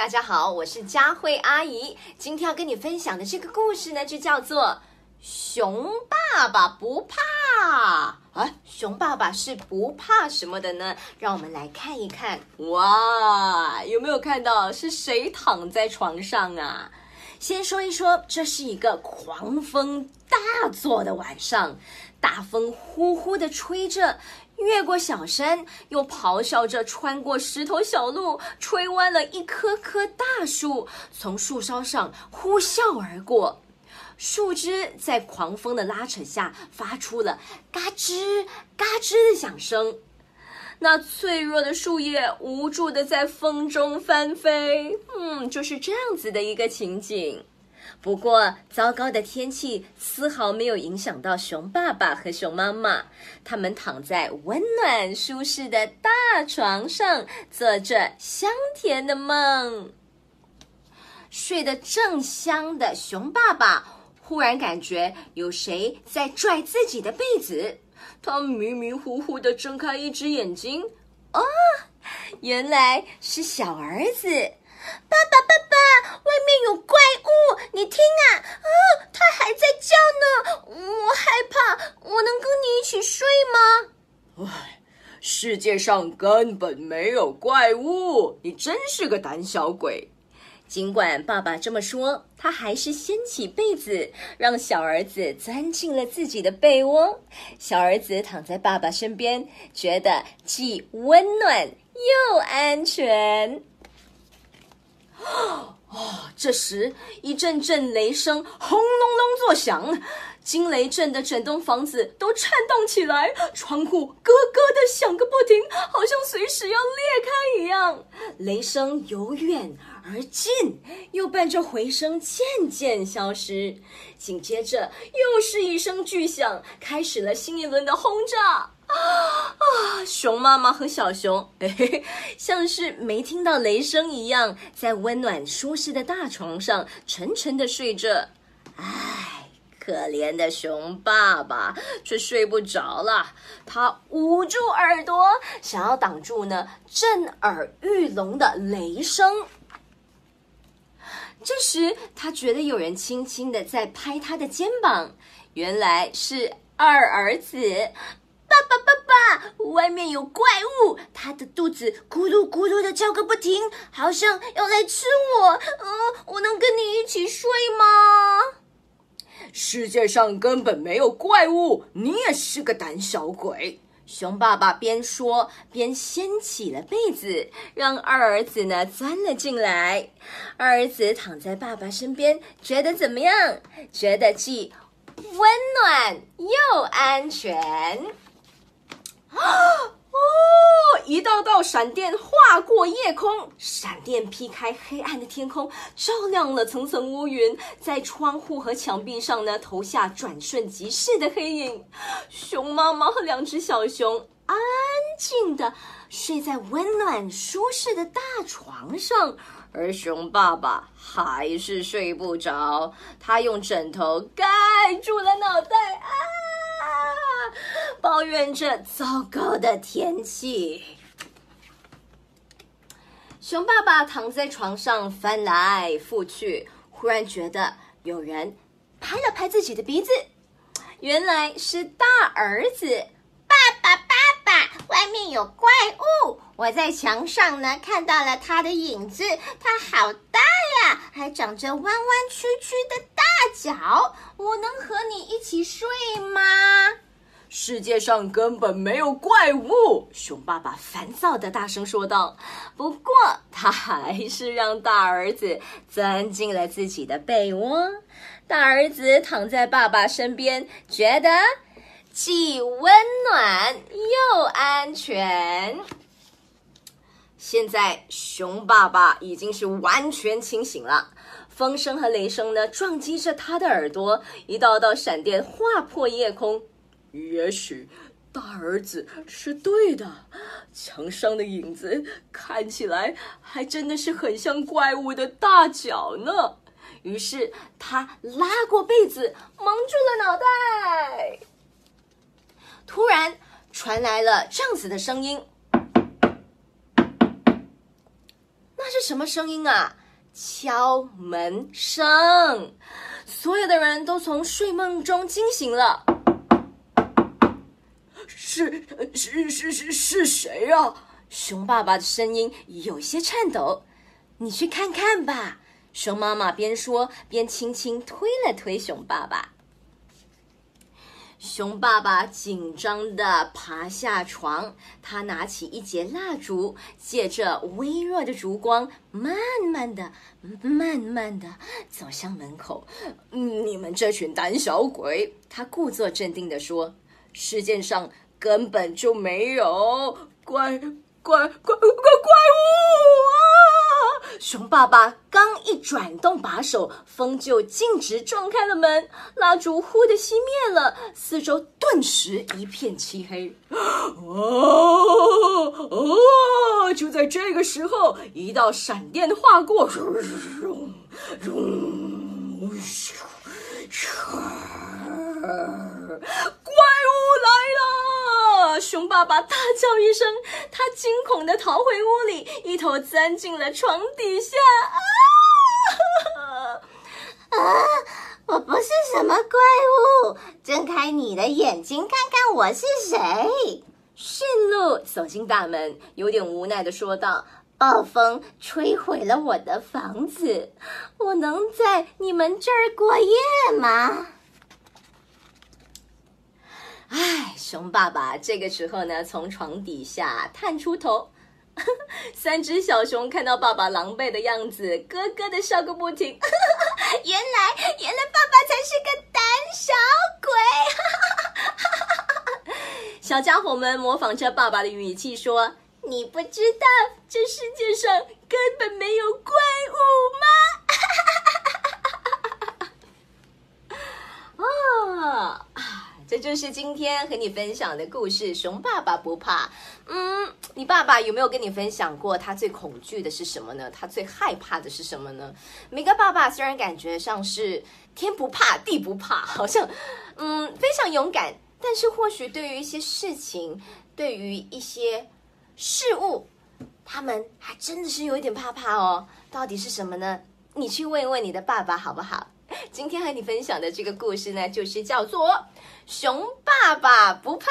大家好，我是佳慧阿姨。今天要跟你分享的这个故事呢，就叫做《熊爸爸不怕》啊。熊爸爸是不怕什么的呢？让我们来看一看。哇，有没有看到是谁躺在床上啊？先说一说，这是一个狂风大作的晚上，大风呼呼的吹着。越过小山，又咆哮着穿过石头小路，吹弯了一棵棵大树，从树梢上呼啸而过。树枝在狂风的拉扯下，发出了嘎吱嘎吱的响声。那脆弱的树叶无助的在风中翻飞。嗯，就是这样子的一个情景。不过，糟糕的天气丝毫没有影响到熊爸爸和熊妈妈。他们躺在温暖舒适的大床上，做着香甜的梦。睡得正香的熊爸爸忽然感觉有谁在拽自己的被子，他迷迷糊糊的睁开一只眼睛，哦，原来是小儿子。爸爸，爸爸，外面有怪物！你听啊，啊，它还在叫呢，我害怕。我能跟你一起睡吗？唉，世界上根本没有怪物，你真是个胆小鬼。尽管爸爸这么说，他还是掀起被子，让小儿子钻进了自己的被窝。小儿子躺在爸爸身边，觉得既温暖又安全。啊！这时一阵阵雷声轰隆隆作响，惊雷震得整栋房子都颤动起来，窗户咯咯的响个不停，好像随时要裂开一样。雷声由远而近，又伴着回声渐渐消失。紧接着又是一声巨响，开始了新一轮的轰炸。啊！熊妈妈和小熊，像是没听到雷声一样，在温暖舒适的大床上沉沉的睡着。唉，可怜的熊爸爸却睡不着了，他捂住耳朵，想要挡住呢震耳欲聋的雷声。这时，他觉得有人轻轻的在拍他的肩膀，原来是二儿子。爸爸，爸爸，外面有怪物，他的肚子咕噜咕噜的叫个不停，好像要来吃我。嗯，我能跟你一起睡吗？世界上根本没有怪物，你也是个胆小鬼。熊爸爸边说边掀起了被子，让二儿子呢钻了进来。二儿子躺在爸爸身边，觉得怎么样？觉得既温暖又安全。哦，一道道闪电划过夜空，闪电劈开黑暗的天空，照亮了层层乌云，在窗户和墙壁上呢投下转瞬即逝的黑影。熊妈妈和两只小熊安静的睡在温暖舒适的大床上，而熊爸爸还是睡不着，他用枕头盖住了脑袋啊。抱怨着糟糕的天气，熊爸爸躺在床上翻来覆去，忽然觉得有人拍了拍自己的鼻子，原来是大儿子。爸爸，爸爸，外面有怪物！我在墙上呢看到了他的影子，他好大呀，还长着弯弯曲曲的大脚。我能和你一起睡吗？世界上根本没有怪物！熊爸爸烦躁的大声说道。不过，他还是让大儿子钻进了自己的被窝。大儿子躺在爸爸身边，觉得既温暖又安全。现在，熊爸爸已经是完全清醒了。风声和雷声呢，撞击着他的耳朵，一道道闪电划破夜空。也许大儿子是对的，墙上的影子看起来还真的是很像怪物的大脚呢。于是他拉过被子，蒙住了脑袋。突然传来了这样子的声音：“那是什么声音啊？敲门声！所有的人都从睡梦中惊醒了。是是是是是谁呀？熊爸爸的声音有些颤抖。你去看看吧。熊妈妈边说边轻轻推了推熊爸爸。熊爸爸紧张的爬下床，他拿起一截蜡烛，借着微弱的烛光，慢慢的、慢慢的走向门口。你们这群胆小鬼！他故作镇定的说：“世界上根本就没有怪怪怪怪怪物啊！”熊爸爸刚一转动把手，风就径直撞开了门，蜡烛忽的熄灭了，四周顿时一片漆黑。哦哦！就在这个时候，一道闪电划过，熊爸爸大叫一声，他惊恐的逃回屋里，一头钻进了床底下。啊！啊！我不是什么怪物，睁开你的眼睛，看看我是谁。驯鹿走进大门，有点无奈的说道：“暴风吹毁了我的房子，我能在你们这儿过夜吗？”唉，熊爸爸这个时候呢，从床底下探出头。三只小熊看到爸爸狼狈的样子，咯咯的笑个不停。原来，原来爸爸才是个胆小鬼！小家伙们模仿着爸爸的语气说：“你不知道这世界上根本没有怪物吗？”啊！这就是今天和你分享的故事。熊爸爸不怕。嗯，你爸爸有没有跟你分享过他最恐惧的是什么呢？他最害怕的是什么呢？每个爸爸虽然感觉上是天不怕地不怕，好像嗯非常勇敢，但是或许对于一些事情，对于一些事物，他们还真的是有一点怕怕哦。到底是什么呢？你去问一问你的爸爸好不好？今天和你分享的这个故事呢，就是叫做《熊爸爸不怕》。